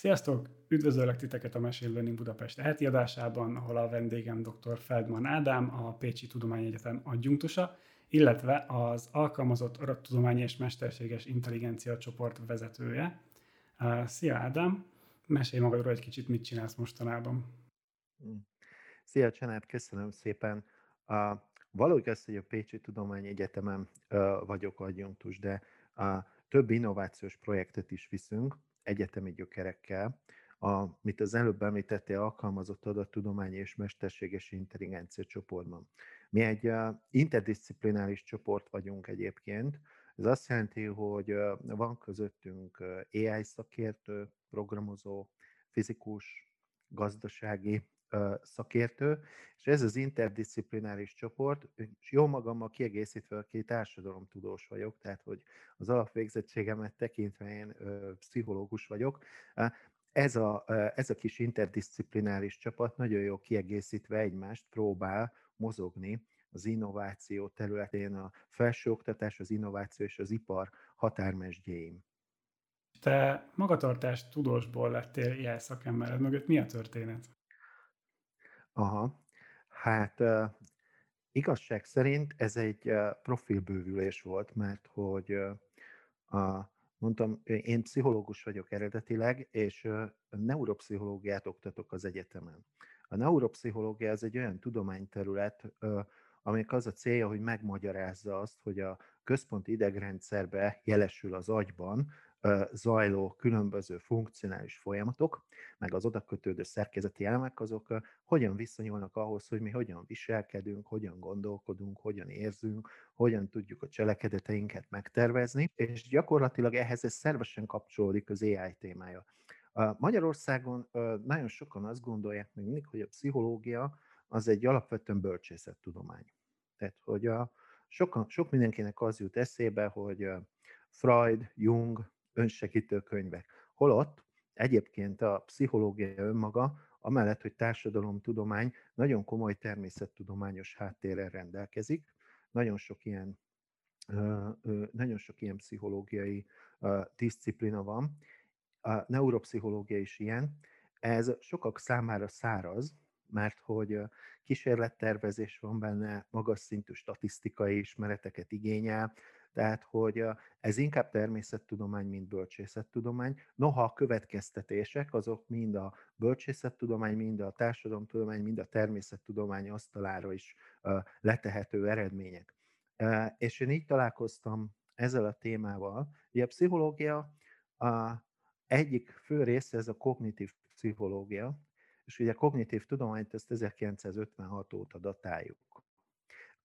Sziasztok! Üdvözöllek titeket a Machine Learning Budapest heti adásában, ahol a vendégem dr. Feldman Ádám, a Pécsi Tudományegyetem adjunktusa, illetve az Alkalmazott Adattudományi és Mesterséges Intelligencia csoport vezetője. Szia Ádám! Mesélj magadról egy kicsit, mit csinálsz mostanában. Szia Csenát, köszönöm szépen. A, való igaz, hogy a Pécsi Tudományegyetemen vagyok adjunktus, de a, több innovációs projektet is viszünk, egyetemi gyökerekkel, amit az előbb említettél, alkalmazott adattudományi és mesterséges intelligencia csoportban. Mi egy interdisziplináris csoport vagyunk egyébként, ez azt jelenti, hogy van közöttünk AI szakértő, programozó, fizikus, gazdasági szakértő, és ez az interdisziplináris csoport, és jó magammal kiegészítve, aki társadalomtudós vagyok, tehát hogy az alapvégzettségemet tekintve én pszichológus vagyok, ez a, ez a kis interdisziplináris csapat nagyon jó kiegészítve egymást próbál mozogni az innováció területén, a felsőoktatás, az innováció és az ipar határmesdjéim. Te magatartás tudósból lettél ilyen szakembered mögött. Mi a történet? Aha. Hát igazság szerint ez egy profilbővülés volt, mert hogy a, mondtam, én pszichológus vagyok eredetileg, és neuropszichológiát oktatok az egyetemen. A neuropszichológia az egy olyan tudományterület, aminek az a célja, hogy megmagyarázza azt, hogy a központi idegrendszerbe jelesül az agyban zajló különböző funkcionális folyamatok, meg az oda kötődő szerkezeti elemek, azok hogyan viszonyulnak ahhoz, hogy mi hogyan viselkedünk, hogyan gondolkodunk, hogyan érzünk, hogyan tudjuk a cselekedeteinket megtervezni, és gyakorlatilag ehhez ez szervesen kapcsolódik az AI témája. Magyarországon nagyon sokan azt gondolják még mindig, hogy a pszichológia az egy alapvetően bölcsészettudomány. Tehát, hogy a, sokan, sok mindenkinek az jut eszébe, hogy Freud, Jung, önsegítő könyvek. Holott egyébként a pszichológia önmaga, amellett, hogy társadalomtudomány, nagyon komoly természettudományos háttérrel rendelkezik. Nagyon sok ilyen, nagyon sok ilyen pszichológiai disziplina van. A neuropszichológia is ilyen. Ez sokak számára száraz, mert hogy kísérlettervezés van benne, magas szintű statisztikai ismereteket igényel, tehát, hogy ez inkább természettudomány, mint bölcsészettudomány. Noha a következtetések azok mind a bölcsészettudomány, mind a társadalomtudomány, mind a természettudomány asztalára is letehető eredmények. És én így találkoztam ezzel a témával. Ugye a pszichológia a egyik fő része ez a kognitív pszichológia, és ugye a kognitív tudományt ezt 1956 óta datáljuk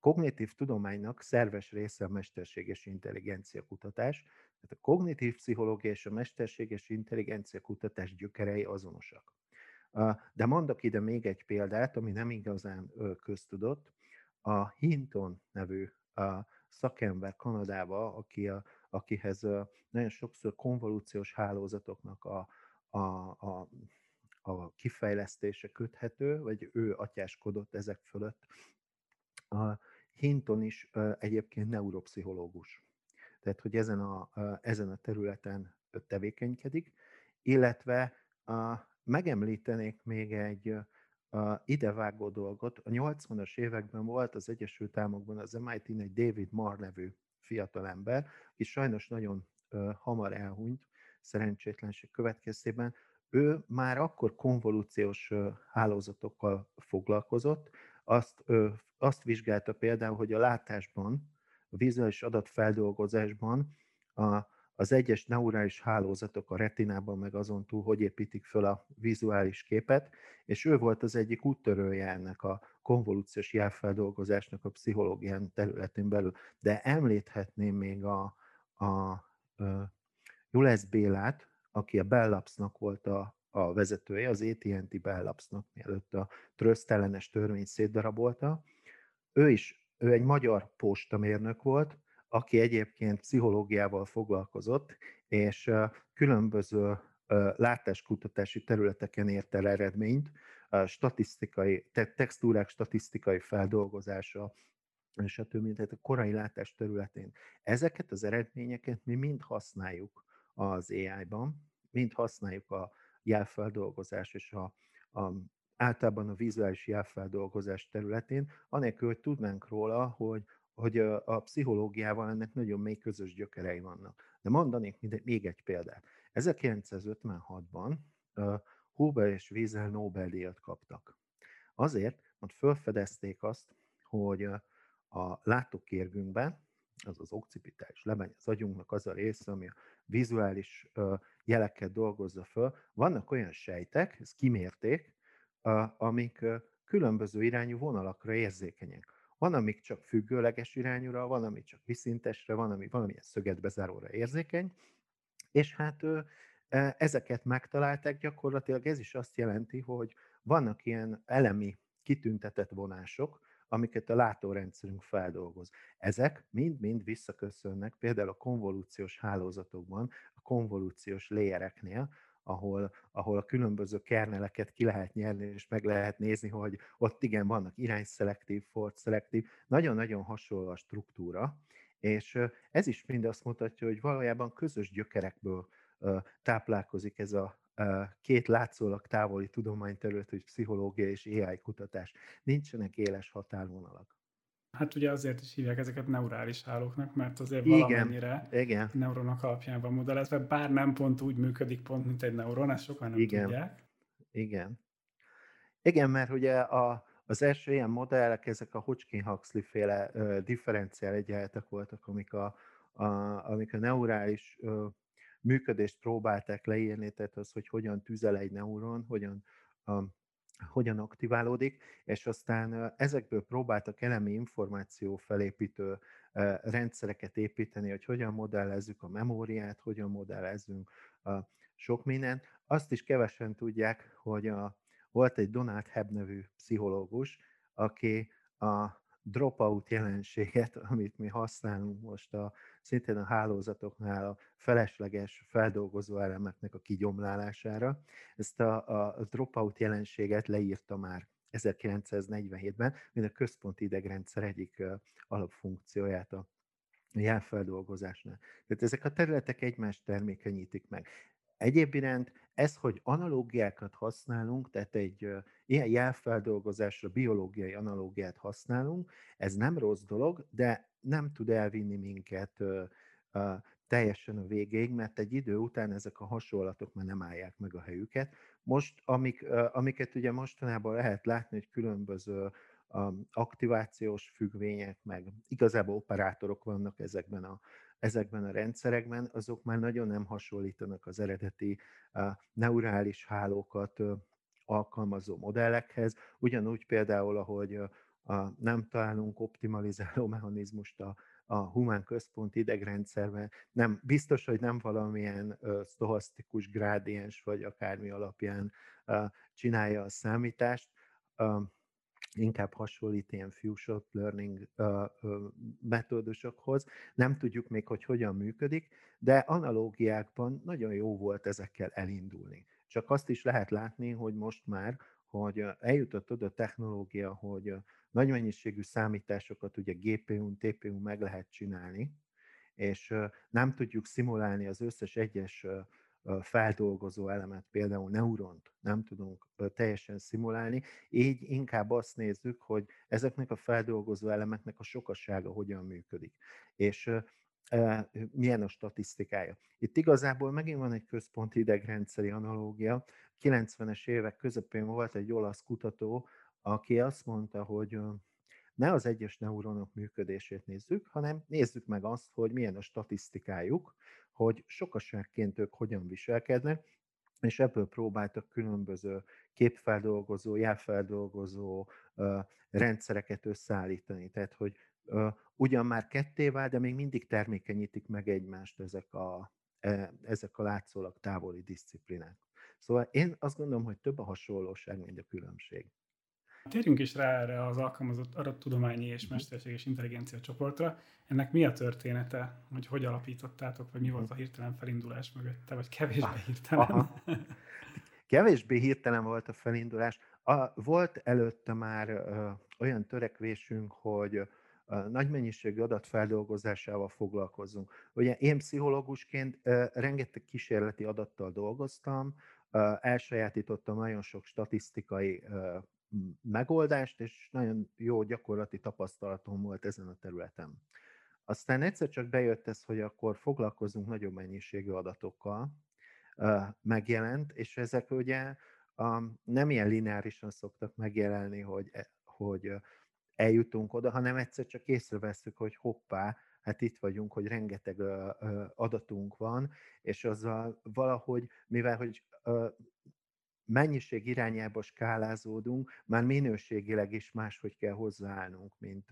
kognitív tudománynak szerves része a mesterséges intelligencia kutatás, tehát a kognitív pszichológia és a mesterséges intelligencia kutatás gyökerei azonosak. De mondok ide még egy példát, ami nem igazán köztudott. A Hinton nevű szakember Kanadába, aki a, akihez nagyon sokszor konvolúciós hálózatoknak a, a, a, a kifejlesztése köthető, vagy ő atyáskodott ezek fölött. Hinton is egyébként neuropszichológus. Tehát, hogy ezen a, ezen a területen tevékenykedik, illetve megemlítenék még egy idevágó dolgot. A 80-as években volt az Egyesült Államokban az MIT-n egy David Marr nevű fiatalember, aki sajnos nagyon hamar elhunyt szerencsétlenség következtében. Ő már akkor konvolúciós hálózatokkal foglalkozott, azt, azt vizsgálta például, hogy a látásban, a vizuális adatfeldolgozásban a, az egyes neurális hálózatok a retinában, meg azon túl, hogy építik föl a vizuális képet, és ő volt az egyik úttörője ennek a konvolúciós jelfeldolgozásnak a pszichológián területén belül. De említhetném még a, a, a Jules Bélát, aki a Bell Labs-nak volt a a vezetője, az AT&T Bell Labs-nak, mielőtt a trösztellenes törvényt szétdarabolta. Ő is, ő egy magyar postamérnök volt, aki egyébként pszichológiával foglalkozott, és különböző látáskutatási területeken ért el eredményt, statisztikai, textúrák statisztikai feldolgozása, stb. Tehát a korai látás területén. Ezeket az eredményeket mi mind használjuk az AI-ban, mind használjuk a jelfeldolgozás és a, a általában a vizuális jelfeldolgozás területén, anélkül, hogy tudnánk róla, hogy, hogy a pszichológiával ennek nagyon mély közös gyökerei vannak. De mondanék még egy példát. 1956-ban Huber és Wiesel Nobel-díjat kaptak. Azért, mert felfedezték azt, hogy a látókérgünkben, az az okcipitális lebeny, az agyunknak az a része, ami a vizuális jeleket dolgozza föl, vannak olyan sejtek, ezt kimérték, amik különböző irányú vonalakra érzékenyek. Van, amik csak függőleges irányúra, van, ami csak viszintesre, van, ami valamilyen szöget bezáróra érzékeny, és hát e, ezeket megtalálták, gyakorlatilag ez is azt jelenti, hogy vannak ilyen elemi kitüntetett vonások, amiket a látórendszerünk feldolgoz. Ezek mind-mind visszaköszönnek például a konvolúciós hálózatokban, a konvolúciós léjereknél, ahol, ahol a különböző kerneleket ki lehet nyerni, és meg lehet nézni, hogy ott igen, vannak irányszelektív, szelektív, nagyon-nagyon hasonló a struktúra, és ez is mind azt mutatja, hogy valójában közös gyökerekből táplálkozik ez a két látszólag távoli tudományterület, hogy pszichológia és AI kutatás. Nincsenek éles határvonalak. Hát ugye azért is hívják ezeket neurális hálóknak, mert azért igen, valamennyire igen. neuronok alapján van modellezve, bár nem pont úgy működik pont, mint egy neuron, ezt sokan nem igen. tudják. Igen. Igen, mert ugye a, az első ilyen modellek, ezek a Hodgkin-Huxley féle differenciál egyenletek voltak, amik a, a, amik a neurális uh, működést próbálták leírni, tehát az, hogy hogyan tüzel egy neuron, hogyan um, hogyan aktiválódik, és aztán ezekből próbáltak elemi információ felépítő rendszereket építeni, hogy hogyan modellezzük a memóriát, hogyan modellezzünk sok mindent. Azt is kevesen tudják, hogy a, volt egy Donald Hebb nevű pszichológus, aki a dropout jelenséget, amit mi használunk most a, szintén a hálózatoknál a felesleges feldolgozó elemeknek a kigyomlálására. Ezt a, a dropout jelenséget leírta már 1947-ben, mint a központi idegrendszer egyik alapfunkcióját a jelfeldolgozásnál. Tehát ezek a területek egymást termékenyítik meg. Egyéb iránt ez, hogy analógiákat használunk, tehát egy ilyen jelfeldolgozásra biológiai analógiát használunk, ez nem rossz dolog, de nem tud elvinni minket teljesen a végéig, mert egy idő után ezek a hasonlatok már nem állják meg a helyüket. Most, amik, amiket ugye mostanában lehet látni, hogy különböző aktivációs függvények, meg igazából operátorok vannak ezekben a ezekben a rendszerekben, azok már nagyon nem hasonlítanak az eredeti neurális hálókat alkalmazó modellekhez, ugyanúgy például, ahogy nem találunk optimalizáló mechanizmust a, a humán központi idegrendszerben, nem, biztos, hogy nem valamilyen sztohasztikus grádiens vagy akármi alapján csinálja a számítást, inkább hasonlít ilyen few-shot learning metódusokhoz. Nem tudjuk még, hogy hogyan működik, de analógiákban nagyon jó volt ezekkel elindulni. Csak azt is lehet látni, hogy most már, hogy eljutott oda a technológia, hogy nagy mennyiségű számításokat ugye GPU-n, TPU-n meg lehet csinálni, és nem tudjuk szimulálni az összes egyes feldolgozó elemet, például neuront nem tudunk teljesen szimulálni, így inkább azt nézzük, hogy ezeknek a feldolgozó elemeknek a sokasága hogyan működik, és milyen a statisztikája. Itt igazából megint van egy központi idegrendszeri analógia. 90-es évek közepén volt egy olasz kutató, aki azt mondta, hogy ne az egyes neuronok működését nézzük, hanem nézzük meg azt, hogy milyen a statisztikájuk, hogy sokaságként ők hogyan viselkednek, és ebből próbáltak különböző képfeldolgozó, jelfeldolgozó rendszereket összeállítani. Tehát, hogy ugyan már ketté vált, de még mindig termékenyítik meg egymást ezek a, e, ezek a látszólag távoli disziplinák. Szóval én azt gondolom, hogy több a hasonlóság, mint a különbség. Térjünk is rá erre az alkalmazott adattudományi és mhm. mesterséges intelligencia csoportra. Ennek mi a története, hogy hogy alapítottátok, vagy mi volt a hirtelen felindulás mögötte, vagy kevésbé ah, hirtelen? Aha. Kevésbé hirtelen volt a felindulás. A, volt előtte már ö, olyan törekvésünk, hogy ö, nagy mennyiségű adatfeldolgozásával foglalkozunk. Ugye én pszichológusként ö, rengeteg kísérleti adattal dolgoztam, elsajátítottam nagyon sok statisztikai megoldást, és nagyon jó gyakorlati tapasztalatom volt ezen a területen. Aztán egyszer csak bejött ez, hogy akkor foglalkozunk nagyobb mennyiségű adatokkal, megjelent, és ezek ugye nem ilyen lineárisan szoktak megjelenni, hogy, e, hogy eljutunk oda, hanem egyszer csak észreveszünk, hogy hoppá, hát itt vagyunk, hogy rengeteg adatunk van, és azzal valahogy, mivel hogy mennyiség irányába skálázódunk, már minőségileg is máshogy kell hozzáállnunk, mint,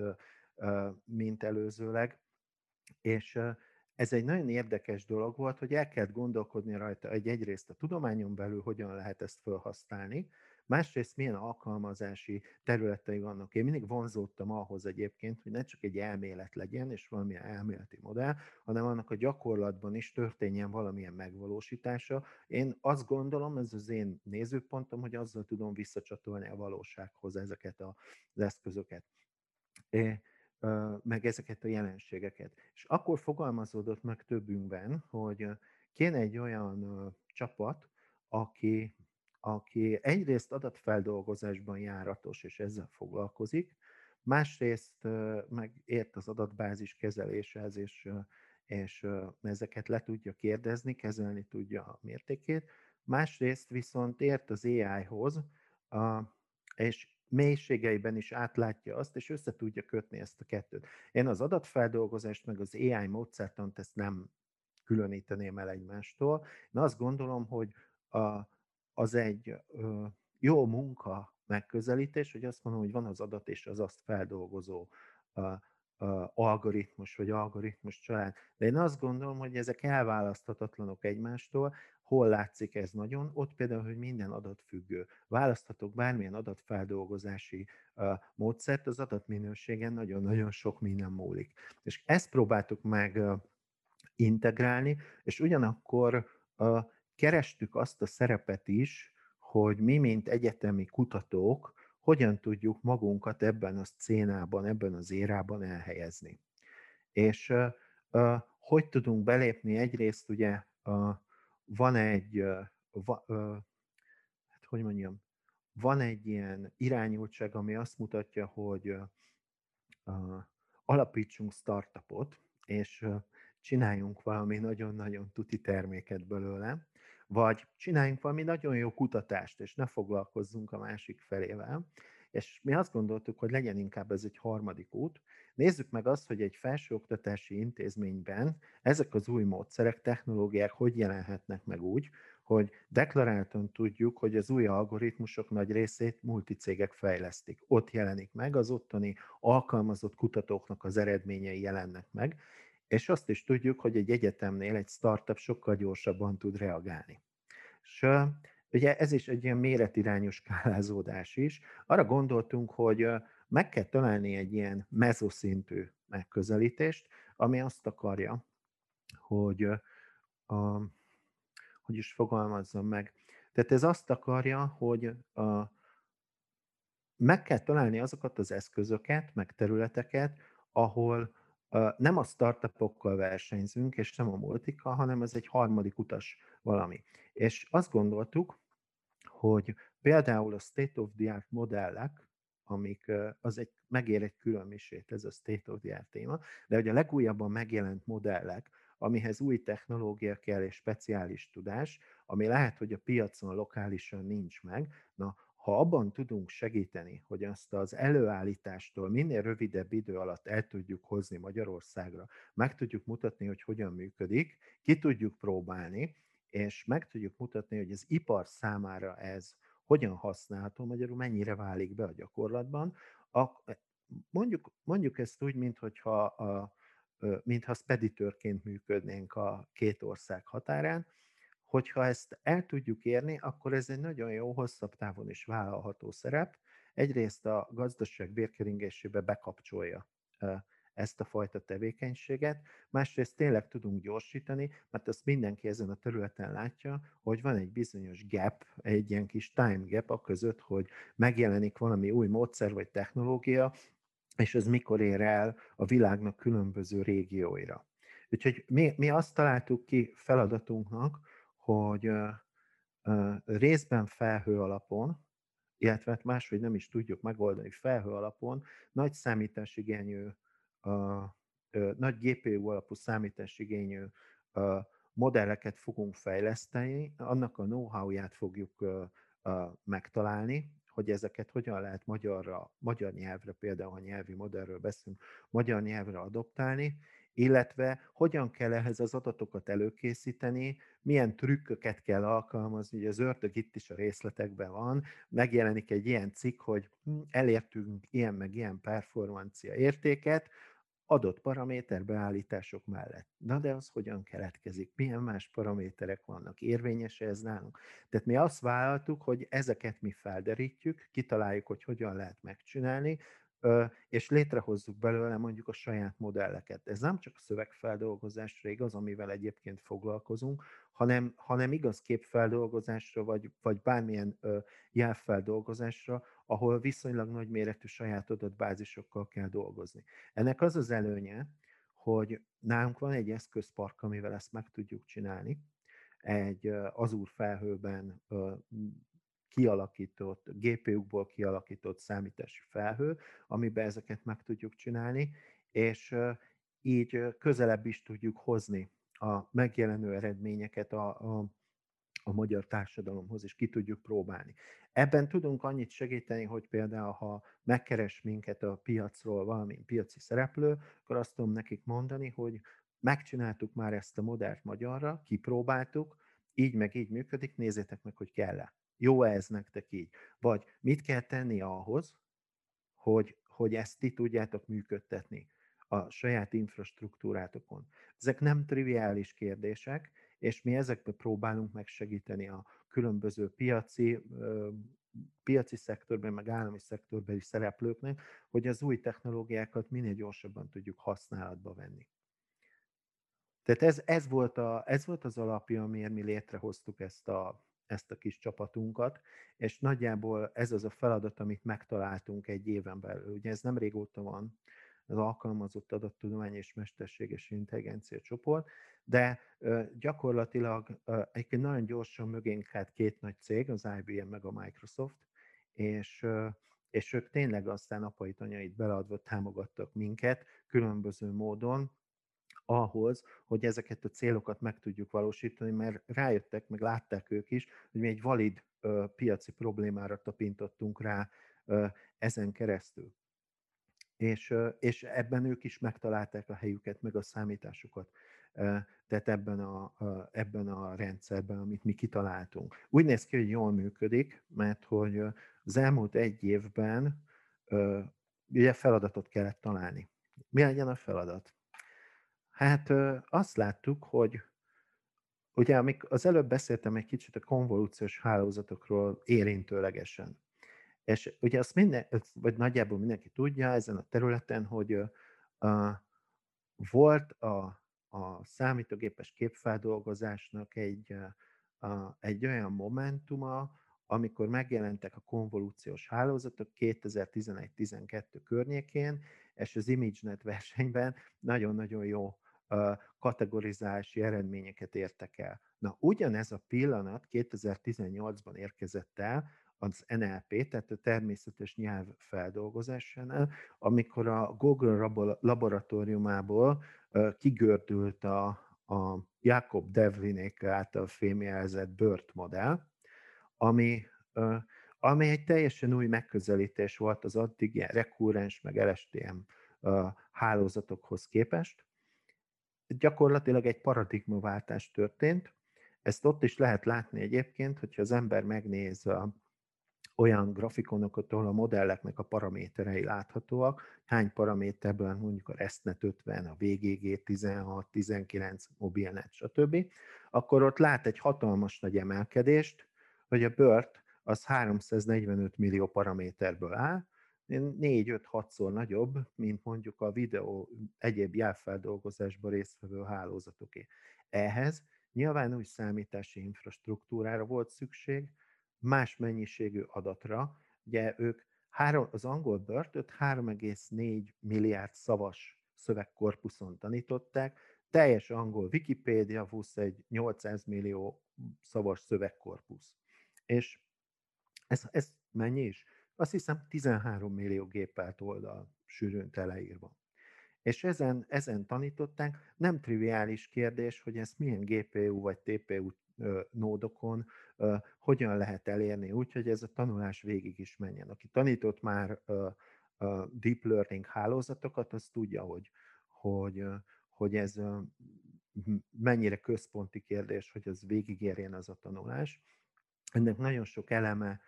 mint előzőleg. És ez egy nagyon érdekes dolog volt, hogy el kellett gondolkodni rajta egy egyrészt a tudományon belül, hogyan lehet ezt felhasználni, másrészt milyen alkalmazási területei vannak. Én mindig vonzódtam ahhoz egyébként, hogy ne csak egy elmélet legyen, és valamilyen elméleti modell, hanem annak a gyakorlatban is történjen valamilyen megvalósítása. Én azt gondolom, ez az én nézőpontom, hogy azzal tudom visszacsatolni a valósághoz ezeket az eszközöket meg ezeket a jelenségeket. És akkor fogalmazódott meg többünkben, hogy kéne egy olyan csapat, aki, aki egyrészt adatfeldolgozásban járatos, és ezzel foglalkozik, másrészt meg ért az adatbázis kezeléshez, és, és ezeket le tudja kérdezni, kezelni tudja a mértékét, másrészt viszont ért az AI-hoz, és mélységeiben is átlátja azt, és össze tudja kötni ezt a kettőt. Én az adatfeldolgozást, meg az AI módszertant ezt nem különíteném el egymástól. Én azt gondolom, hogy a, az egy jó munka megközelítés, hogy azt mondom, hogy van az adat és az azt feldolgozó algoritmus vagy algoritmus család. De én azt gondolom, hogy ezek elválaszthatatlanok egymástól, hol látszik ez nagyon, ott például, hogy minden adat függő. Választhatok bármilyen adatfeldolgozási módszert, az adatminőségen nagyon-nagyon sok minden múlik. És ezt próbáltuk meg integrálni, és ugyanakkor kerestük azt a szerepet is, hogy mi, mint egyetemi kutatók, hogyan tudjuk magunkat ebben a szcénában, ebben az érában elhelyezni. És uh, uh, hogy tudunk belépni egyrészt ugye uh, van egy, va, hát hogy mondjam, van egy ilyen irányultság, ami azt mutatja, hogy alapítsunk startupot, és csináljunk valami nagyon-nagyon tuti terméket belőle, vagy csináljunk valami nagyon jó kutatást, és ne foglalkozzunk a másik felével. És mi azt gondoltuk, hogy legyen inkább ez egy harmadik út. Nézzük meg azt, hogy egy felsőoktatási intézményben ezek az új módszerek, technológiák hogy jelenhetnek meg úgy, hogy deklaráltan tudjuk, hogy az új algoritmusok nagy részét multicégek fejlesztik. Ott jelenik meg, az ottani alkalmazott kutatóknak az eredményei jelennek meg, és azt is tudjuk, hogy egy egyetemnél egy startup sokkal gyorsabban tud reagálni. És ugye ez is egy ilyen méretirányú skálázódás is. Arra gondoltunk, hogy meg kell találni egy ilyen mezoszintű megközelítést, ami azt akarja, hogy a, hogy is fogalmazzam meg. Tehát ez azt akarja, hogy a, meg kell találni azokat az eszközöket, meg területeket, ahol nem a startupokkal versenyzünk, és nem a multikkal, hanem ez egy harmadik utas valami. És azt gondoltuk, hogy például a state of the art modellek, amik az egy, megér egy külön misét, ez a state of the art téma, de hogy a legújabban megjelent modellek, amihez új technológia kell és speciális tudás, ami lehet, hogy a piacon lokálisan nincs meg, na ha abban tudunk segíteni, hogy azt az előállítástól minél rövidebb idő alatt el tudjuk hozni Magyarországra, meg tudjuk mutatni, hogy hogyan működik, ki tudjuk próbálni, és meg tudjuk mutatni, hogy az ipar számára ez hogyan használható, magyarul mennyire válik be a gyakorlatban, mondjuk, mondjuk ezt úgy, mintha a, mintha speditőrként működnénk a két ország határán, Hogyha ezt el tudjuk érni, akkor ez egy nagyon jó, hosszabb távon is vállalható szerep. Egyrészt a gazdaság bérkeringésébe bekapcsolja ezt a fajta tevékenységet, másrészt tényleg tudunk gyorsítani, mert azt mindenki ezen a területen látja, hogy van egy bizonyos gap, egy ilyen kis time gap a között, hogy megjelenik valami új módszer vagy technológia, és ez mikor ér el a világnak különböző régióira. Úgyhogy mi, mi azt találtuk ki feladatunknak, hogy részben felhő alapon, illetve hát máshogy nem is tudjuk megoldani felhő alapon, nagy számításigényű, nagy GPU alapú számításigényű modelleket fogunk fejleszteni, annak a know-how-ját fogjuk megtalálni, hogy ezeket hogyan lehet magyarra, magyar nyelvre, például ha nyelvi modellről beszélünk, magyar nyelvre adoptálni, illetve hogyan kell ehhez az adatokat előkészíteni, milyen trükköket kell alkalmazni, ugye az ördög itt is a részletekben van, megjelenik egy ilyen cikk, hogy hm, elértünk ilyen meg ilyen performancia értéket, adott paraméter beállítások mellett. Na de az hogyan keletkezik? Milyen más paraméterek vannak? Érvényes ez nálunk? Tehát mi azt vállaltuk, hogy ezeket mi felderítjük, kitaláljuk, hogy hogyan lehet megcsinálni, és létrehozzuk belőle mondjuk a saját modelleket. Ez nem csak a szövegfeldolgozásra igaz, amivel egyébként foglalkozunk, hanem, hanem igaz képfeldolgozásra, vagy, vagy bármilyen jelfeldolgozásra, ahol viszonylag nagy méretű saját adatbázisokkal kell dolgozni. Ennek az az előnye, hogy nálunk van egy eszközpark, amivel ezt meg tudjuk csinálni, egy Azure felhőben kialakított, GPU-ból kialakított számítási felhő, amiben ezeket meg tudjuk csinálni, és így közelebb is tudjuk hozni a megjelenő eredményeket a, a, a magyar társadalomhoz, és ki tudjuk próbálni. Ebben tudunk annyit segíteni, hogy például, ha megkeres minket a piacról valami piaci szereplő, akkor azt tudom nekik mondani, hogy megcsináltuk már ezt a modellt magyarra, kipróbáltuk, így meg így működik, nézzétek meg, hogy kell-e. Jó-e ez nektek így? Vagy mit kell tenni ahhoz, hogy, hogy ezt ti tudjátok működtetni a saját infrastruktúrátokon. Ezek nem triviális kérdések, és mi ezekbe próbálunk megsegíteni a különböző piaci, piaci szektorban, meg állami szektorbeli szereplőknek, hogy az új technológiákat minél gyorsabban tudjuk használatba venni. Tehát ez, ez, volt, a, ez volt az alapja, amiért mi létrehoztuk ezt a, ezt a kis csapatunkat, és nagyjából ez az a feladat, amit megtaláltunk egy éven belül. Ugye ez nem régóta van, az alkalmazott adattudomány és mesterséges intelligencia csoport, de gyakorlatilag egyébként nagyon gyorsan mögénk hát két nagy cég, az IBM meg a Microsoft, és, és ők tényleg aztán apait, anyait beleadva támogattak minket különböző módon, ahhoz, hogy ezeket a célokat meg tudjuk valósítani, mert rájöttek, meg látták ők is, hogy mi egy valid piaci problémára tapintottunk rá ezen keresztül. És, és ebben ők is megtalálták a helyüket, meg a számításukat. Tehát ebben a, ebben a rendszerben, amit mi kitaláltunk. Úgy néz ki, hogy jól működik, mert hogy az elmúlt egy évben ugye feladatot kellett találni. Mi legyen a feladat? Hát azt láttuk, hogy ugye amik az előbb beszéltem egy kicsit a konvolúciós hálózatokról érintőlegesen. És ugye azt minden, vagy nagyjából mindenki tudja ezen a területen, hogy uh, volt a, a számítógépes képfeldolgozásnak egy, uh, egy olyan momentuma, amikor megjelentek a konvolúciós hálózatok 2011-12 környékén, és az ImageNet versenyben nagyon-nagyon jó kategorizálási eredményeket értek el. Na, ugyanez a pillanat 2018-ban érkezett el az NLP, tehát a természetes nyelv feldolgozásánál, amikor a Google laboratóriumából kigördült a, a Jakob Devlinék által fémjelzett BERT modell, ami, ami egy teljesen új megközelítés volt az addig ilyen rekurrens, meg LSTM hálózatokhoz képest, gyakorlatilag egy paradigmaváltás történt. Ezt ott is lehet látni egyébként, hogyha az ember megnéz olyan grafikonokat, ahol a modelleknek a paraméterei láthatóak, hány paraméterből mondjuk a RESTNet 50, a VGG 16, 19, mobilnet, stb., akkor ott lát egy hatalmas nagy emelkedést, hogy a BERT az 345 millió paraméterből áll, 4-5-6-szor nagyobb, mint mondjuk a videó egyéb jelfeldolgozásban résztvevő hálózatoké. Ehhez nyilván új számítási infrastruktúrára volt szükség, más mennyiségű adatra, ugye ők három, az angol börtöt 3,4 milliárd szavas szövegkorpuszon tanították, teljes angol Wikipédia plusz egy 800 millió szavas szövegkorpusz. És ez, ez mennyi is? Azt hiszem 13 millió gépelt oldal sűrűn teleírva. És ezen, ezen tanították, nem triviális kérdés, hogy ezt milyen GPU vagy TPU nódokon hogyan lehet elérni, úgyhogy ez a tanulás végig is menjen. Aki tanított már deep learning hálózatokat, az tudja, hogy, hogy, hogy ez mennyire központi kérdés, hogy az végigérjen az a tanulás. Ennek nagyon sok eleme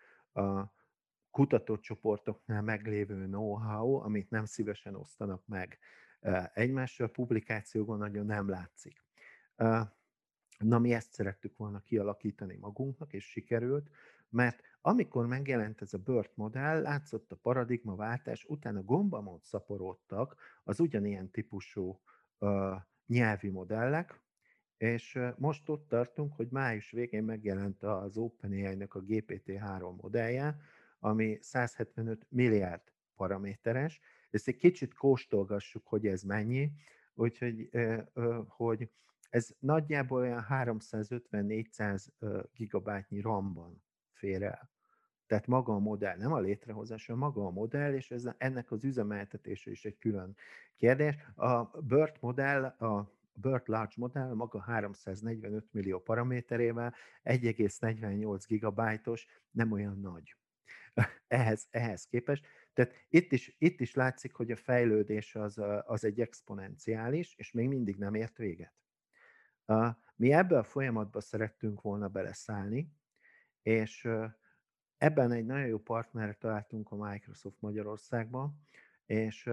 kutatócsoportoknál meglévő know-how, amit nem szívesen osztanak meg egymással, publikációban nagyon nem látszik. Na, mi ezt szerettük volna kialakítani magunknak, és sikerült, mert amikor megjelent ez a BERT modell, látszott a paradigmaváltás, utána gombamód szaporodtak az ugyanilyen típusú uh, nyelvi modellek, és most ott tartunk, hogy május végén megjelent az OpenAI-nak a GPT-3 modellje, ami 175 milliárd paraméteres. Ezt egy kicsit kóstolgassuk, hogy ez mennyi, úgyhogy hogy ez nagyjából olyan 350-400 gigabájtnyi RAM-ban fér el. Tehát maga a modell, nem a létrehozás, hanem maga a modell, és ez, ennek az üzemeltetése is egy külön kérdés. A BERT modell, a BERT Large modell maga 345 millió paraméterével 1,48 gigabájtos, nem olyan nagy ehhez, ehhez képest. Tehát itt is, itt is látszik, hogy a fejlődés az, az egy exponenciális, és még mindig nem ért véget. Mi ebbe a folyamatba szerettünk volna beleszállni, és ebben egy nagyon jó partnert találtunk a Microsoft Magyarországban, és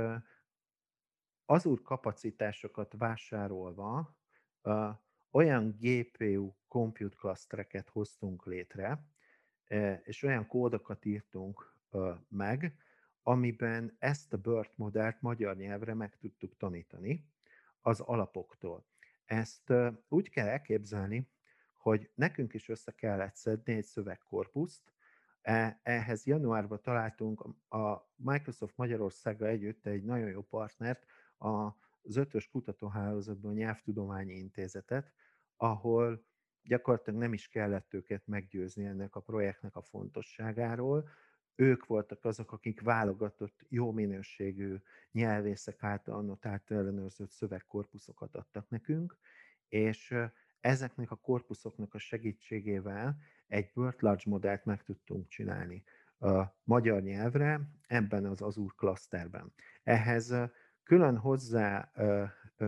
az úr kapacitásokat vásárolva olyan GPU compute clustereket hoztunk létre, és olyan kódokat írtunk meg, amiben ezt a BERT modellt magyar nyelvre meg tudtuk tanítani az alapoktól. Ezt úgy kell elképzelni, hogy nekünk is össze kellett szedni egy szövegkorpuszt, e, ehhez januárban találtunk a Microsoft Magyarországgal együtt egy nagyon jó partnert, az ötös kutatóhálózatban a Nyelvtudományi Intézetet, ahol gyakorlatilag nem is kellett őket meggyőzni ennek a projektnek a fontosságáról. Ők voltak azok, akik válogatott, jó minőségű nyelvészek által annotált ellenőrzött szövegkorpuszokat adtak nekünk, és ezeknek a korpuszoknak a segítségével egy Word Large modellt meg tudtunk csinálni a magyar nyelvre ebben az Azure klaszterben. Ehhez külön hozzá,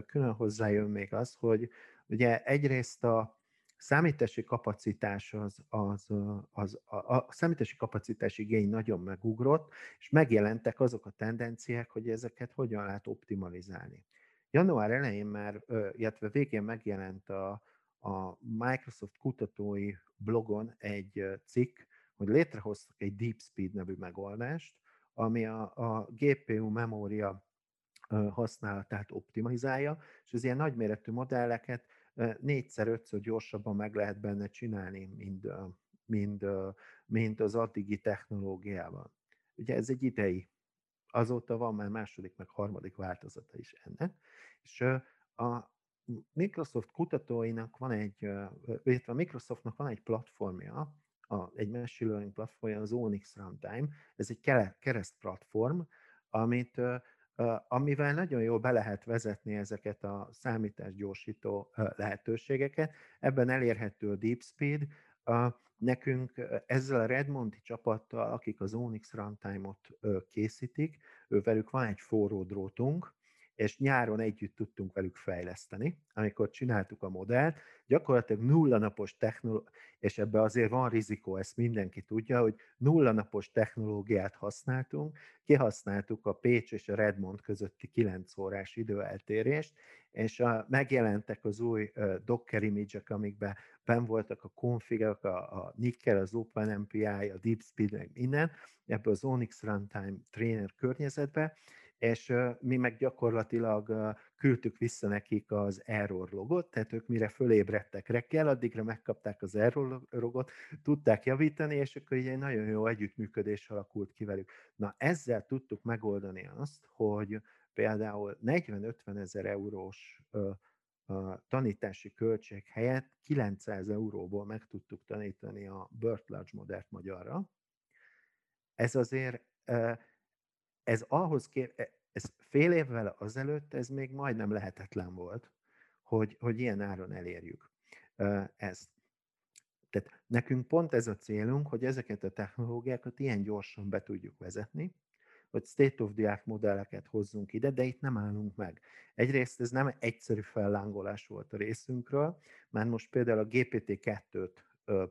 külön hozzájön még az, hogy ugye egyrészt a számítási kapacitás az, az, az a, a számítási kapacitás igény nagyon megugrott, és megjelentek azok a tendenciák, hogy ezeket hogyan lehet optimalizálni. Január elején már, illetve végén megjelent a, a Microsoft kutatói blogon egy cikk, hogy létrehoztak egy DeepSpeed nevű megoldást, ami a, a GPU memória használatát optimalizálja, és az ilyen nagyméretű modelleket négyszer-ötször gyorsabban meg lehet benne csinálni, mint, mint, mint az addigi technológiában. Ugye ez egy idei, azóta van már második, meg harmadik változata is ennek, és a Microsoft kutatóinak van egy, illetve a Microsoftnak van egy platformja, a, egy machine learning platformja, az Onyx Runtime, ez egy kereszt platform, amit amivel nagyon jól be lehet vezetni ezeket a számításgyorsító lehetőségeket. Ebben elérhető a Deep Speed. Nekünk ezzel a Redmonti csapattal, akik az Onyx Runtime-ot készítik, ővelük van egy forró drótunk, és nyáron együtt tudtunk velük fejleszteni, amikor csináltuk a modellt, gyakorlatilag nulla napos technológia, és ebbe azért van rizikó, ezt mindenki tudja, hogy nulla napos technológiát használtunk, kihasználtuk a Pécs és a Redmond közötti 9 órás időeltérést, és a, megjelentek az új uh, Docker image-ek, amikben ben voltak a configek, a, a Nickel, az OpenMPI, a DeepSpeed, meg minden, ebből az Onyx Runtime Trainer környezetbe, és mi meg gyakorlatilag küldtük vissza nekik az error logot, tehát ők mire fölébredtek reggel, addigra megkapták az error logot, tudták javítani, és akkor egy nagyon jó együttműködés alakult ki velük. Na ezzel tudtuk megoldani azt, hogy például 40-50 ezer eurós tanítási költség helyett 900 euróból meg tudtuk tanítani a Burt Large modellt magyarra. Ez azért, ez ahhoz kép, e, ez fél évvel azelőtt ez még majdnem lehetetlen volt, hogy, hogy ilyen áron elérjük ezt. Tehát nekünk pont ez a célunk, hogy ezeket a technológiákat ilyen gyorsan be tudjuk vezetni, hogy state-of-the-art modelleket hozzunk ide, de itt nem állunk meg. Egyrészt ez nem egyszerű fellángolás volt a részünkről, mert most például a GPT-2-t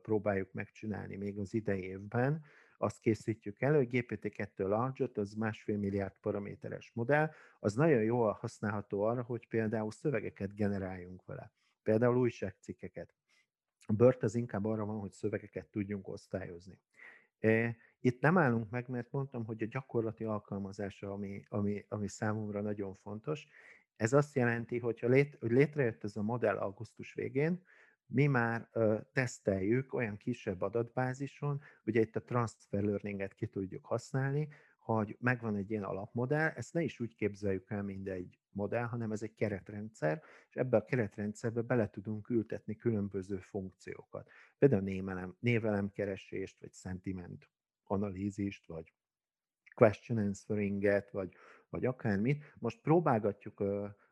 próbáljuk megcsinálni még az idei évben, azt készítjük elő, hogy GPT-2 large az másfél milliárd paraméteres modell, az nagyon jól használható arra, hogy például szövegeket generáljunk vele. Például újságcikkeket. A BERT az inkább arra van, hogy szövegeket tudjunk osztályozni. Itt nem állunk meg, mert mondtam, hogy a gyakorlati alkalmazása, ami, ami, ami számomra nagyon fontos. Ez azt jelenti, hogy létrejött ez a modell augusztus végén, mi már ö, teszteljük olyan kisebb adatbázison, ugye itt a transfer learninget ki tudjuk használni, hogy megvan egy ilyen alapmodell, ezt ne is úgy képzeljük el, mint egy modell, hanem ez egy keretrendszer, és ebbe a keretrendszerbe bele tudunk ültetni különböző funkciókat. Például névelem, névelemkeresést, vagy sentiment analízist, vagy question answeringet, vagy, vagy akármit. Most próbálgatjuk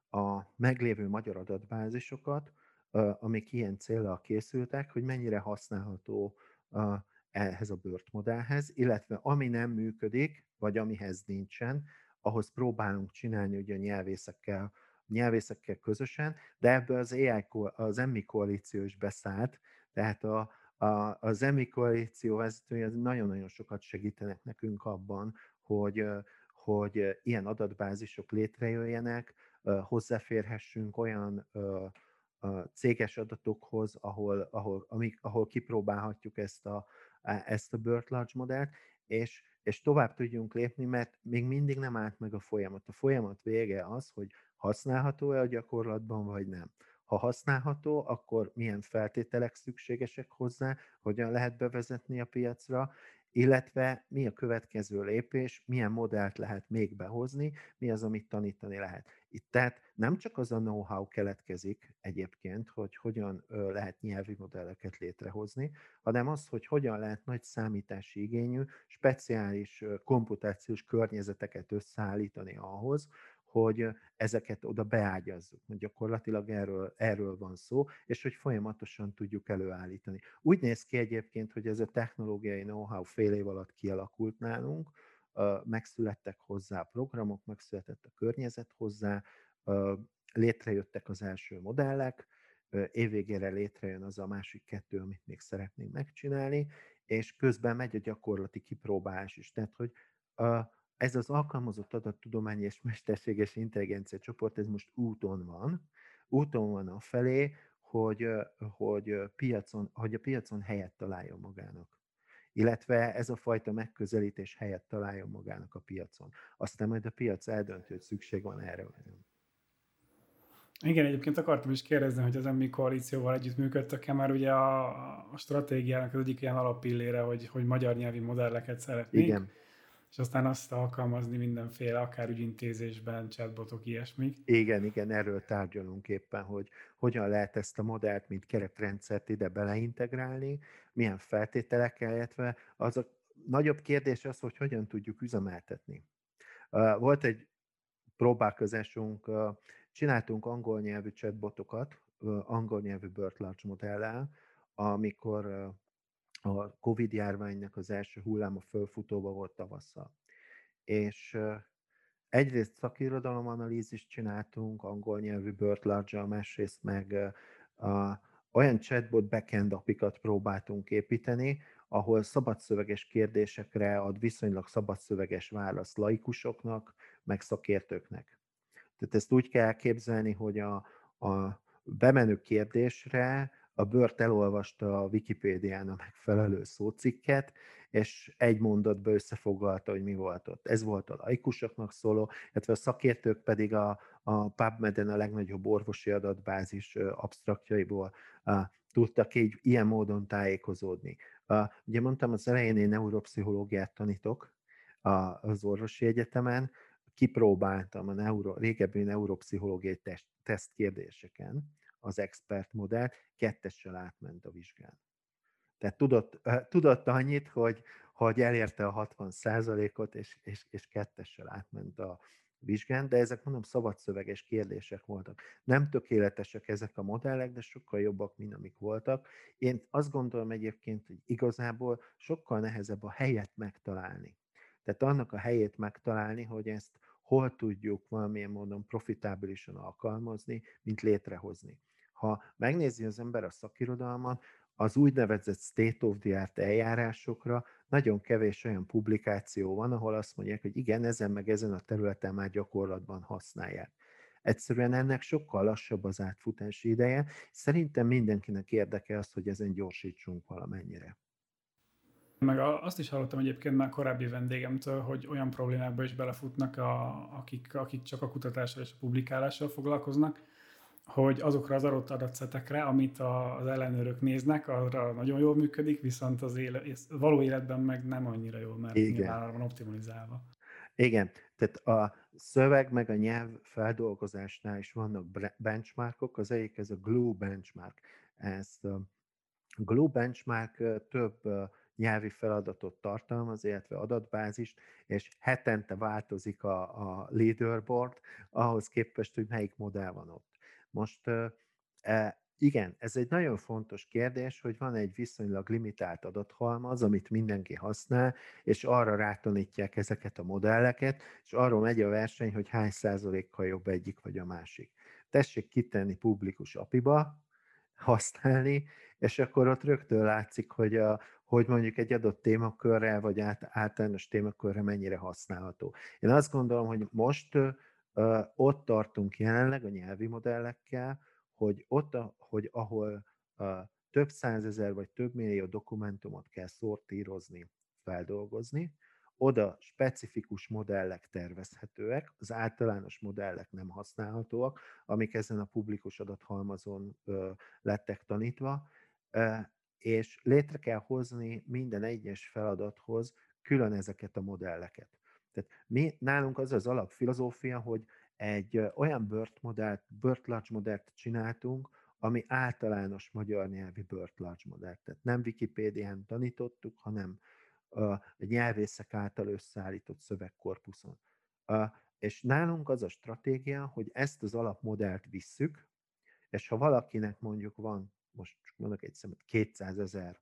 a meglévő magyar adatbázisokat, amik ilyen célral készültek, hogy mennyire használható ehhez a BERT modellhez, illetve ami nem működik, vagy amihez nincsen, ahhoz próbálunk csinálni ugye a nyelvészekkel, nyelvészekkel közösen, de ebből az AI, az EMMI koalíció is beszállt, tehát a, a, az EMI koalíció vezetője nagyon-nagyon sokat segítenek nekünk abban, hogy, hogy ilyen adatbázisok létrejöjjenek, hozzáférhessünk olyan céges adatokhoz, ahol, ahol, amik, ahol kipróbálhatjuk ezt a, ezt a BERT Large modellt, és, és tovább tudjunk lépni, mert még mindig nem állt meg a folyamat. A folyamat vége az, hogy használható-e a gyakorlatban, vagy nem. Ha használható, akkor milyen feltételek szükségesek hozzá, hogyan lehet bevezetni a piacra, illetve mi a következő lépés, milyen modellt lehet még behozni, mi az, amit tanítani lehet. Itt tehát nem csak az a know-how keletkezik egyébként, hogy hogyan lehet nyelvi modelleket létrehozni, hanem az, hogy hogyan lehet nagy számítási igényű, speciális komputációs környezeteket összeállítani ahhoz, hogy ezeket oda beágyazzuk. Gyakorlatilag erről, erről van szó, és hogy folyamatosan tudjuk előállítani. Úgy néz ki egyébként, hogy ez a technológiai know-how fél év alatt kialakult nálunk, megszülettek hozzá programok, megszületett a környezet hozzá, létrejöttek az első modellek, évvégére létrejön az a másik kettő, amit még szeretnénk megcsinálni, és közben megy a gyakorlati kipróbálás is. Tehát, hogy ez az alkalmazott adattudományi és mesterséges intelligencia csoport, ez most úton van, úton van a felé, hogy, hogy, piacon, hogy a piacon helyet találjon magának. Illetve ez a fajta megközelítés helyet találjon magának a piacon. Aztán majd a piac eldöntő, hogy szükség van erre vagy nem. Igen, egyébként akartam is kérdezni, hogy az emmi koalícióval együtt működtek-e, már ugye a, a stratégiának az egyik ilyen alappillére, hogy, hogy magyar nyelvi modelleket szeretnénk. Igen és aztán azt alkalmazni mindenféle, akár ügyintézésben, chatbotok, ilyesmik. Igen, igen, erről tárgyalunk éppen, hogy hogyan lehet ezt a modellt, mint keretrendszert ide beleintegrálni, milyen feltételekkel, illetve az a nagyobb kérdés az, hogy hogyan tudjuk üzemeltetni. Volt egy próbálkozásunk, csináltunk angol nyelvű chatbotokat, angol nyelvű BERT modellel, amikor a Covid járványnak az első hulláma fölfutóba volt tavasszal. És egyrészt szakirodalomanalízist csináltunk, angol nyelvű Burt large másrészt meg a, olyan chatbot backend apikat próbáltunk építeni, ahol szabadszöveges kérdésekre ad viszonylag szabadszöveges választ laikusoknak, meg szakértőknek. Tehát ezt úgy kell elképzelni, hogy a, a bemenő kérdésre a bört elolvasta a Wikipédián a megfelelő szócikket, és egy mondatba összefoglalta, hogy mi volt ott. Ez volt a laikusoknak szóló, illetve a szakértők pedig a, a PubMed-en a legnagyobb orvosi adatbázis absztraktjaiból tudtak így ilyen módon tájékozódni. Ugye mondtam az elején, én neuropszichológiát tanítok az orvosi egyetemen, kipróbáltam a neuro, régebbi neuropszichológiai teszt, teszt az expert modell, kettessel átment a vizsgán. Tehát tudott, tudott annyit, hogy, hogy elérte a 60 ot és, és, és kettessel átment a vizsgán, de ezek mondom szabadszöveges kérdések voltak. Nem tökéletesek ezek a modellek, de sokkal jobbak, mint amik voltak. Én azt gondolom egyébként, hogy igazából sokkal nehezebb a helyet megtalálni. Tehát annak a helyét megtalálni, hogy ezt hol tudjuk valamilyen módon profitábilisan alkalmazni, mint létrehozni. Ha megnézi az ember a szakirodalmat, az úgynevezett state of the art eljárásokra nagyon kevés olyan publikáció van, ahol azt mondják, hogy igen, ezen meg ezen a területen már gyakorlatban használják. Egyszerűen ennek sokkal lassabb az átfutási ideje. Szerintem mindenkinek érdeke az, hogy ezen gyorsítsunk valamennyire. Meg azt is hallottam egyébként már korábbi vendégemtől, hogy olyan problémákba is belefutnak, a, akik, akik csak a kutatással és a publikálással foglalkoznak, hogy azokra az adott adatszetekre, amit az ellenőrök néznek, arra nagyon jól működik, viszont az éle, való életben meg nem annyira jól, mert Igen. nyilván van optimalizálva. Igen, tehát a szöveg meg a nyelv feldolgozásnál is vannak benchmarkok, az egyik ez a Glue benchmark. Ez a Glue benchmark több nyelvi feladatot tartalmaz, illetve adatbázist, és hetente változik a, a leaderboard ahhoz képest, hogy melyik modell van ott. Most e, igen, ez egy nagyon fontos kérdés, hogy van egy viszonylag limitált adathalmaz, amit mindenki használ, és arra rátanítják ezeket a modelleket, és arról megy a verseny, hogy hány százalékkal jobb egyik vagy a másik. Tessék kitenni publikus apiba, használni, és akkor ott rögtön látszik, hogy, a, hogy mondjuk egy adott témakörrel, vagy át, általános témakörre mennyire használható. Én azt gondolom, hogy most ott tartunk jelenleg a nyelvi modellekkel, hogy ott, hogy ahol több százezer vagy több millió dokumentumot kell szortírozni, feldolgozni, oda specifikus modellek tervezhetőek, az általános modellek nem használhatóak, amik ezen a publikus adathalmazon lettek tanítva, és létre kell hozni minden egyes feladathoz külön ezeket a modelleket. Tehát mi, nálunk az az alapfilozófia, hogy egy olyan BERT modellt, BERT large modellt csináltunk, ami általános magyar nyelvi BERT modellt. Tehát nem Wikipédián tanítottuk, hanem egy nyelvészek által összeállított szövegkorpuszon. És nálunk az a stratégia, hogy ezt az alapmodellt visszük, és ha valakinek mondjuk van, most mondok egy szemet, 200 ezer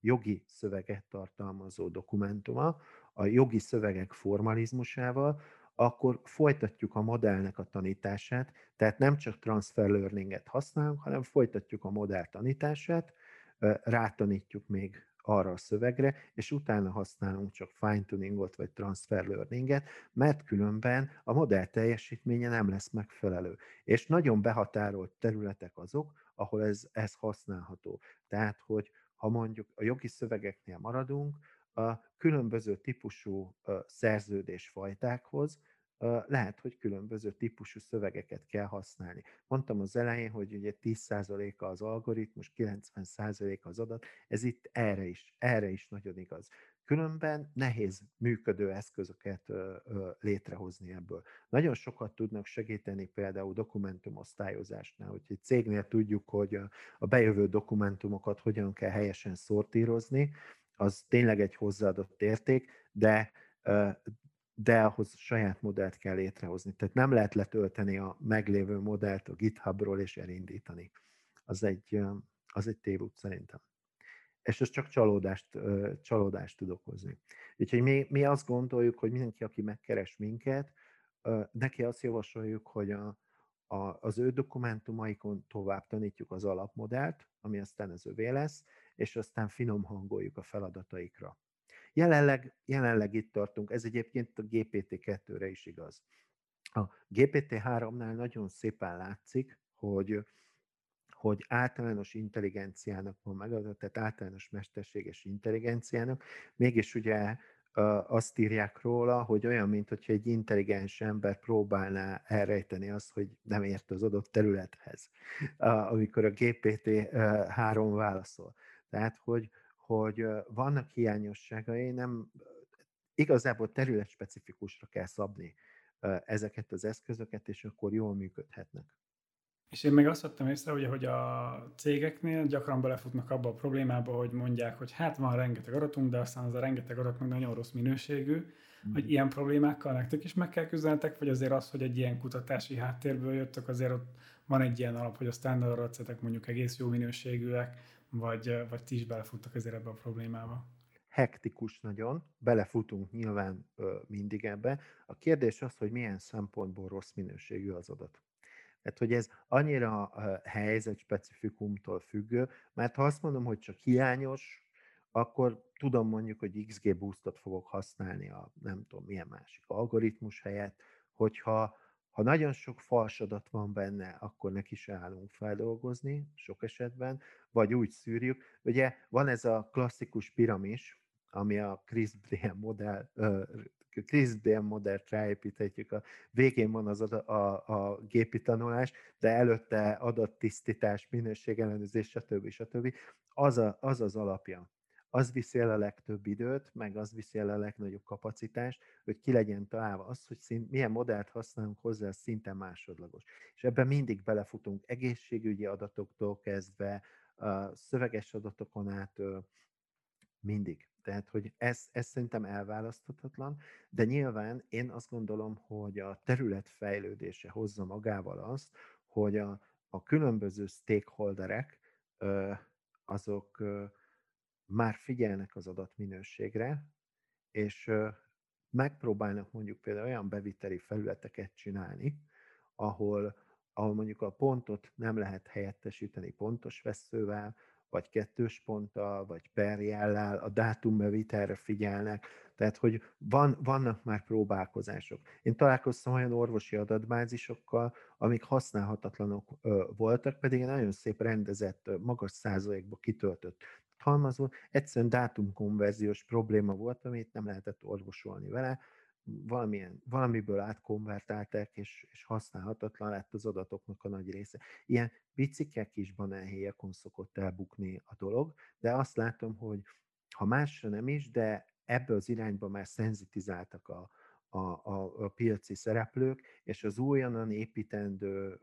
jogi szöveget tartalmazó dokumentuma, a jogi szövegek formalizmusával, akkor folytatjuk a modellnek a tanítását, tehát nem csak transfer learninget használunk, hanem folytatjuk a modell tanítását, rátanítjuk még arra a szövegre, és utána használunk csak fine-tuningot vagy transfer learninget, mert különben a modell teljesítménye nem lesz megfelelő. És nagyon behatárolt területek azok, ahol ez, ez használható. Tehát, hogy ha mondjuk a jogi szövegeknél maradunk, a különböző típusú szerződésfajtákhoz lehet, hogy különböző típusú szövegeket kell használni. Mondtam az elején, hogy ugye 10%-a az algoritmus, 90%-a az adat, ez itt erre is, erre is nagyon igaz. Különben nehéz működő eszközöket létrehozni ebből. Nagyon sokat tudnak segíteni például dokumentumosztályozásnál, hogy egy cégnél tudjuk, hogy a, a bejövő dokumentumokat hogyan kell helyesen szortírozni, az tényleg egy hozzáadott érték, de de ahhoz saját modellt kell létrehozni. Tehát nem lehet letölteni a meglévő modellt a GitHubról és elindítani. Az egy, az egy tévút szerintem. És ez csak csalódást, csalódást tud okozni. Úgyhogy mi, mi azt gondoljuk, hogy mindenki, aki megkeres minket, neki azt javasoljuk, hogy a, a, az ő dokumentumaikon tovább tanítjuk az alapmodellt, ami aztán az övé lesz, és aztán finom hangoljuk a feladataikra. Jelenleg, jelenleg itt tartunk, ez egyébként a GPT-2-re is igaz. A GPT-3-nál nagyon szépen látszik, hogy hogy általános intelligenciának van megadva, tehát általános mesterséges intelligenciának, mégis ugye azt írják róla, hogy olyan, mint hogyha egy intelligens ember próbálná elrejteni azt, hogy nem ért az adott területhez, amikor a GPT-3 válaszol. Tehát, hogy, hogy vannak hiányosságai, nem igazából terület specifikusra kell szabni ezeket az eszközöket, és akkor jól működhetnek. És én még azt vettem észre, ugye, hogy a cégeknél gyakran belefutnak abba a problémába, hogy mondják, hogy hát van rengeteg adatunk, de aztán az a rengeteg adat meg nagyon rossz minőségű, mm. hogy ilyen problémákkal nektek is meg kell küzdenetek, vagy azért az, hogy egy ilyen kutatási háttérből jöttök, azért ott van egy ilyen alap, hogy a standard adatszetek mondjuk egész jó minőségűek, vagy, vagy ti is belefuttak ezért ebbe a problémába? Hektikus nagyon, belefutunk nyilván ö, mindig ebbe. A kérdés az, hogy milyen szempontból rossz minőségű az adat. Tehát, hogy ez annyira helyzet specifikumtól függő, mert ha azt mondom, hogy csak hiányos, akkor tudom mondjuk, hogy XG boostot fogok használni a nem tudom milyen másik algoritmus helyett, hogyha ha nagyon sok fals adat van benne, akkor neki se állunk feldolgozni, sok esetben, vagy úgy szűrjük. Ugye van ez a klasszikus piramis, ami a CRISP-DM modell, CRISP-DM modellt ráépíthetjük. A végén van az a, a, a gépi tanulás, de előtte adattisztítás, minőségellenőrzés, stb. stb. Az, a, az az alapja. Az viszi el a legtöbb időt, meg az viszi el a legnagyobb kapacitást, hogy ki legyen találva az, hogy szint, milyen modellt használunk hozzá, az szinte másodlagos. És ebben mindig belefutunk egészségügyi adatoktól kezdve, szöveges adatokon át, mindig. Tehát, hogy ez, ez szerintem elválaszthatatlan, de nyilván én azt gondolom, hogy a terület fejlődése hozza magával azt, hogy a, a különböző stakeholderek azok már figyelnek az adatminőségre, és megpróbálnak mondjuk például olyan beviteli felületeket csinálni, ahol, ahol mondjuk a pontot nem lehet helyettesíteni pontos veszővel, vagy kettős ponttal, vagy perjellel, a dátumbevitelre figyelnek, tehát hogy van, vannak már próbálkozások. Én találkoztam olyan orvosi adatbázisokkal, amik használhatatlanok voltak, pedig egy nagyon szép rendezett, magas százalékba kitöltött halmazon, egyszerűen dátumkonverziós probléma volt, amit nem lehetett orvosolni vele, valamilyen, valamiből átkonvertálták, és, és használhatatlan lett az adatoknak a nagy része. Ilyen picike kis banánhéjakon szokott elbukni a dolog, de azt látom, hogy ha másra nem is, de ebbe az irányba már szenzitizáltak a, a, a, a piaci szereplők, és az újonnan építendő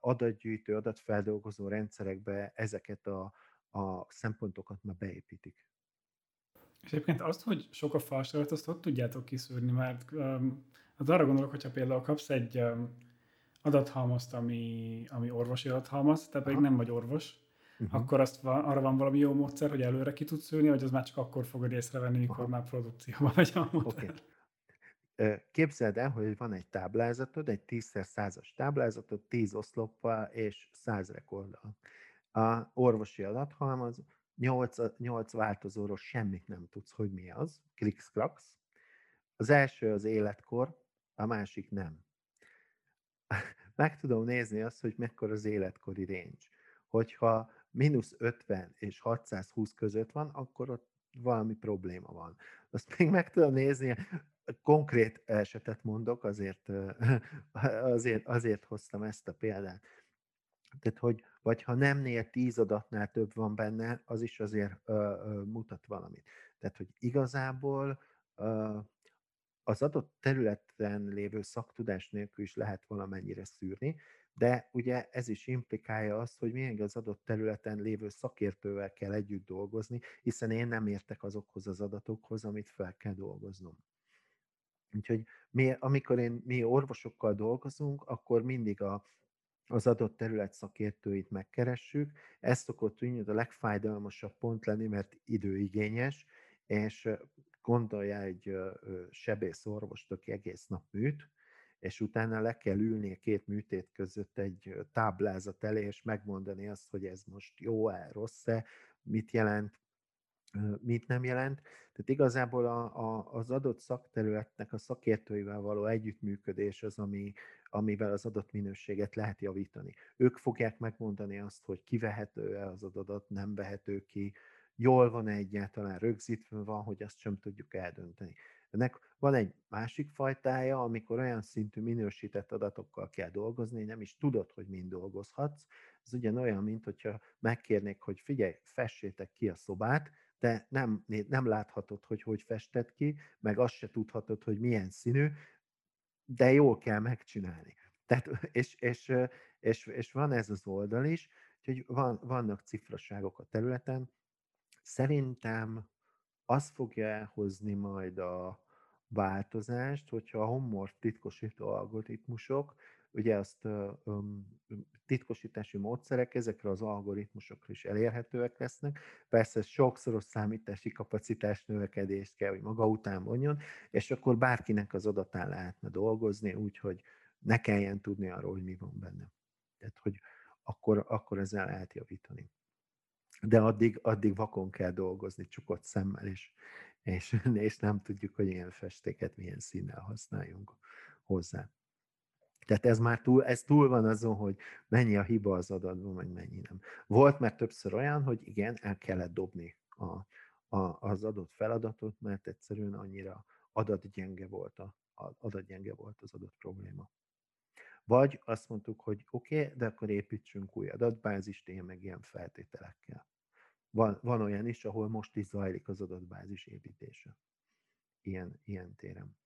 adatgyűjtő, adatfeldolgozó rendszerekbe ezeket a, a szempontokat már beépítik. És egyébként azt, hogy sok a falsalat, azt hogy tudjátok kiszűrni? Mert um, az arra gondolok, hogyha például kapsz egy um, adathalmazt, ami, ami orvosi adathalmaz, tehát pedig nem vagy orvos, uh-huh. akkor azt van, arra van valami jó módszer, hogy előre ki tudsz szűrni, vagy az már csak akkor fogod észrevenni, mikor Aha. már produkcióban vagy a modell. Okay. Képzeld el, hogy van egy táblázatod, egy 10x100-as táblázatod, 10 oszloppal és 100 rekorddal. A orvosi adathalmaz 8, 8 változóról semmit nem tudsz, hogy mi az, kliksz Az első az életkor, a másik nem. Meg tudom nézni azt, hogy mekkora az életkori range. Hogyha mínusz 50 és 620 között van, akkor ott valami probléma van. Azt még meg tudom nézni, konkrét esetet mondok, azért, azért, azért hoztam ezt a példát. Tehát, hogy vagy ha nemnél tíz adatnál több van benne, az is azért ö, ö, mutat valamit. Tehát, hogy igazából ö, az adott területen lévő szaktudás nélkül is lehet valamennyire szűrni, de ugye ez is implikálja azt, hogy még az adott területen lévő szakértővel kell együtt dolgozni, hiszen én nem értek azokhoz az adatokhoz, amit fel kell dolgoznom. Úgyhogy mi, amikor én, mi orvosokkal dolgozunk, akkor mindig a, az adott terület szakértőit megkeressük. Ez szokott tűnni a legfájdalmasabb pont lenni, mert időigényes, és gondolja egy sebész orvost, aki egész nap műt, és utána le kell ülni a két műtét között egy táblázat elé, és megmondani azt, hogy ez most jó-e, rossz-e, mit jelent, mit nem jelent. Tehát igazából a, a, az adott szakterületnek a szakértőivel való együttműködés az, ami, amivel az adott minőséget lehet javítani. Ők fogják megmondani azt, hogy kivehető-e az adat, nem vehető ki, jól van -e egyáltalán rögzítve van, hogy azt sem tudjuk eldönteni. Ennek van egy másik fajtája, amikor olyan szintű minősített adatokkal kell dolgozni, nem is tudod, hogy mind dolgozhatsz. Ez ugyanolyan, mint hogyha megkérnék, hogy figyelj, fessétek ki a szobát, de nem, nem láthatod, hogy hogy fested ki, meg azt se tudhatod, hogy milyen színű, de jól kell megcsinálni. Tehát, és, és, és, és van ez az oldal is, úgyhogy van, vannak cifraságok a területen. Szerintem az fogja elhozni majd a változást, hogyha a homor titkosító algoritmusok, ugye azt titkosítási módszerek ezekre az algoritmusokra is elérhetőek lesznek. Persze sokszoros számítási kapacitás növekedést kell, hogy maga után vonjon, és akkor bárkinek az adatán lehetne dolgozni, úgyhogy ne kelljen tudni arról, hogy mi van benne. Tehát, hogy akkor, akkor ezzel lehet javítani. De addig, addig vakon kell dolgozni, csukott szemmel, és, és, és nem tudjuk, hogy ilyen festéket milyen színnel használjunk hozzá. Tehát ez már túl, ez túl van azon, hogy mennyi a hiba az adatban, vagy mennyi nem. Volt már többször olyan, hogy igen, el kellett dobni a, a, az adott feladatot, mert egyszerűen annyira adatgyenge volt, a, adatgyenge volt az adott probléma. Vagy azt mondtuk, hogy oké, okay, de akkor építsünk új adatbázist, ilyen meg ilyen feltételekkel. Van, van olyan is, ahol most is zajlik az adatbázis építése. Ilyen, ilyen téren.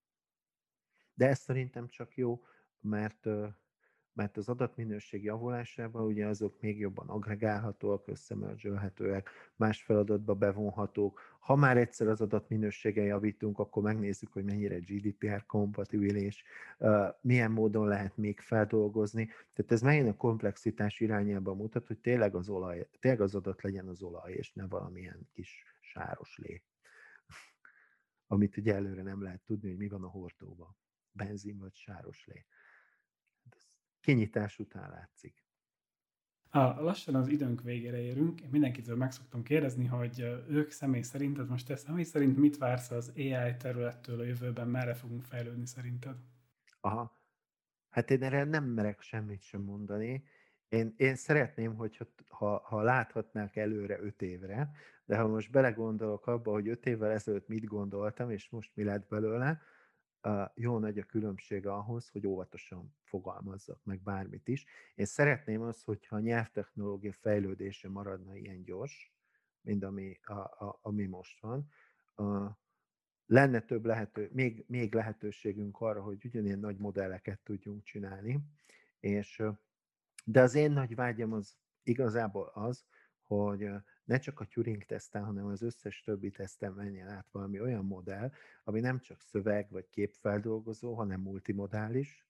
De ez szerintem csak jó, mert mert az adatminőség javulásában ugye azok még jobban agregálhatóak, összemörzsölhetőek, más feladatba bevonhatók. Ha már egyszer az adatminőségen javítunk, akkor megnézzük, hogy mennyire GDPR kompatibilis, milyen módon lehet még feldolgozni. Tehát ez megint a komplexitás irányába mutat, hogy tényleg az, olaj, tényleg az adat legyen az olaj, és ne valamilyen kis sáros lé, amit ugye előre nem lehet tudni, hogy mi van a hordóban. Benzin vagy sáros lé kinyitás után látszik. A, lassan az időnk végére érünk. Én mindenkitől meg szoktam kérdezni, hogy ők személy szerint, tehát most te személy szerint mit vársz az AI területtől a jövőben, merre fogunk fejlődni szerinted? Aha. Hát én erre nem merek semmit sem mondani. Én, én szeretném, hogy ha, ha láthatnák előre öt évre, de ha most belegondolok abba, hogy öt évvel ezelőtt mit gondoltam, és most mi lett belőle, jó nagy a különbség ahhoz, hogy óvatosan fogalmazzak meg bármit is. Én szeretném azt, hogyha a nyelvtechnológia fejlődése maradna ilyen gyors, mint ami, a, a, ami most van, a, lenne több lehető, még, még lehetőségünk arra, hogy ugyanilyen nagy modelleket tudjunk csinálni, és, de az én nagy vágyam az igazából az, hogy ne csak a Turing teszten, hanem az összes többi teszten menjen át valami olyan modell, ami nem csak szöveg vagy képfeldolgozó, hanem multimodális.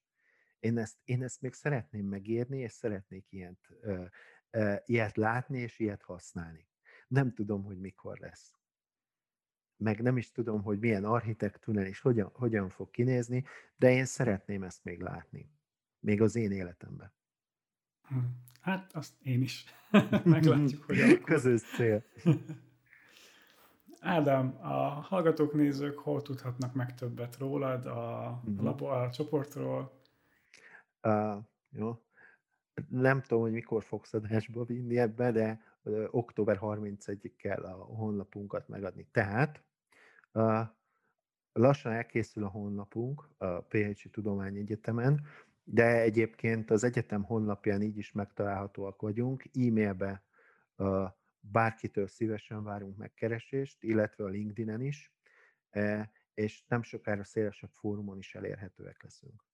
Én ezt, én ezt még szeretném megírni, és szeretnék ilyet, ö, ö, ilyet látni, és ilyet használni. Nem tudom, hogy mikor lesz. Meg nem is tudom, hogy milyen architektúrán és hogyan, hogyan fog kinézni, de én szeretném ezt még látni. Még az én életemben. Hm. Hát azt én is. Meglátjuk, hogy alakul. Közös cél. Ádám, a hallgatók, nézők hol tudhatnak meg többet rólad, a, uh-huh. mhm. labo, a csoportról? Uh, jó. Nem tudom, hogy mikor fogsz adásba vinni ebbe, de uh, október 31-ig kell a honlapunkat megadni. Tehát uh, lassan elkészül a honlapunk a PHC Tudományegyetemen, de egyébként az egyetem honlapján így is megtalálhatóak vagyunk, e-mailbe bárkitől szívesen várunk megkeresést, illetve a LinkedIn-en is, e, és nem sokára szélesebb fórumon is elérhetőek leszünk.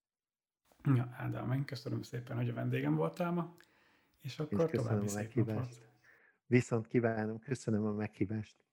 Ja, Ádám, én köszönöm szépen, hogy a vendégem voltál ma, és akkor és további szép napot. Viszont kívánom, köszönöm a meghívást.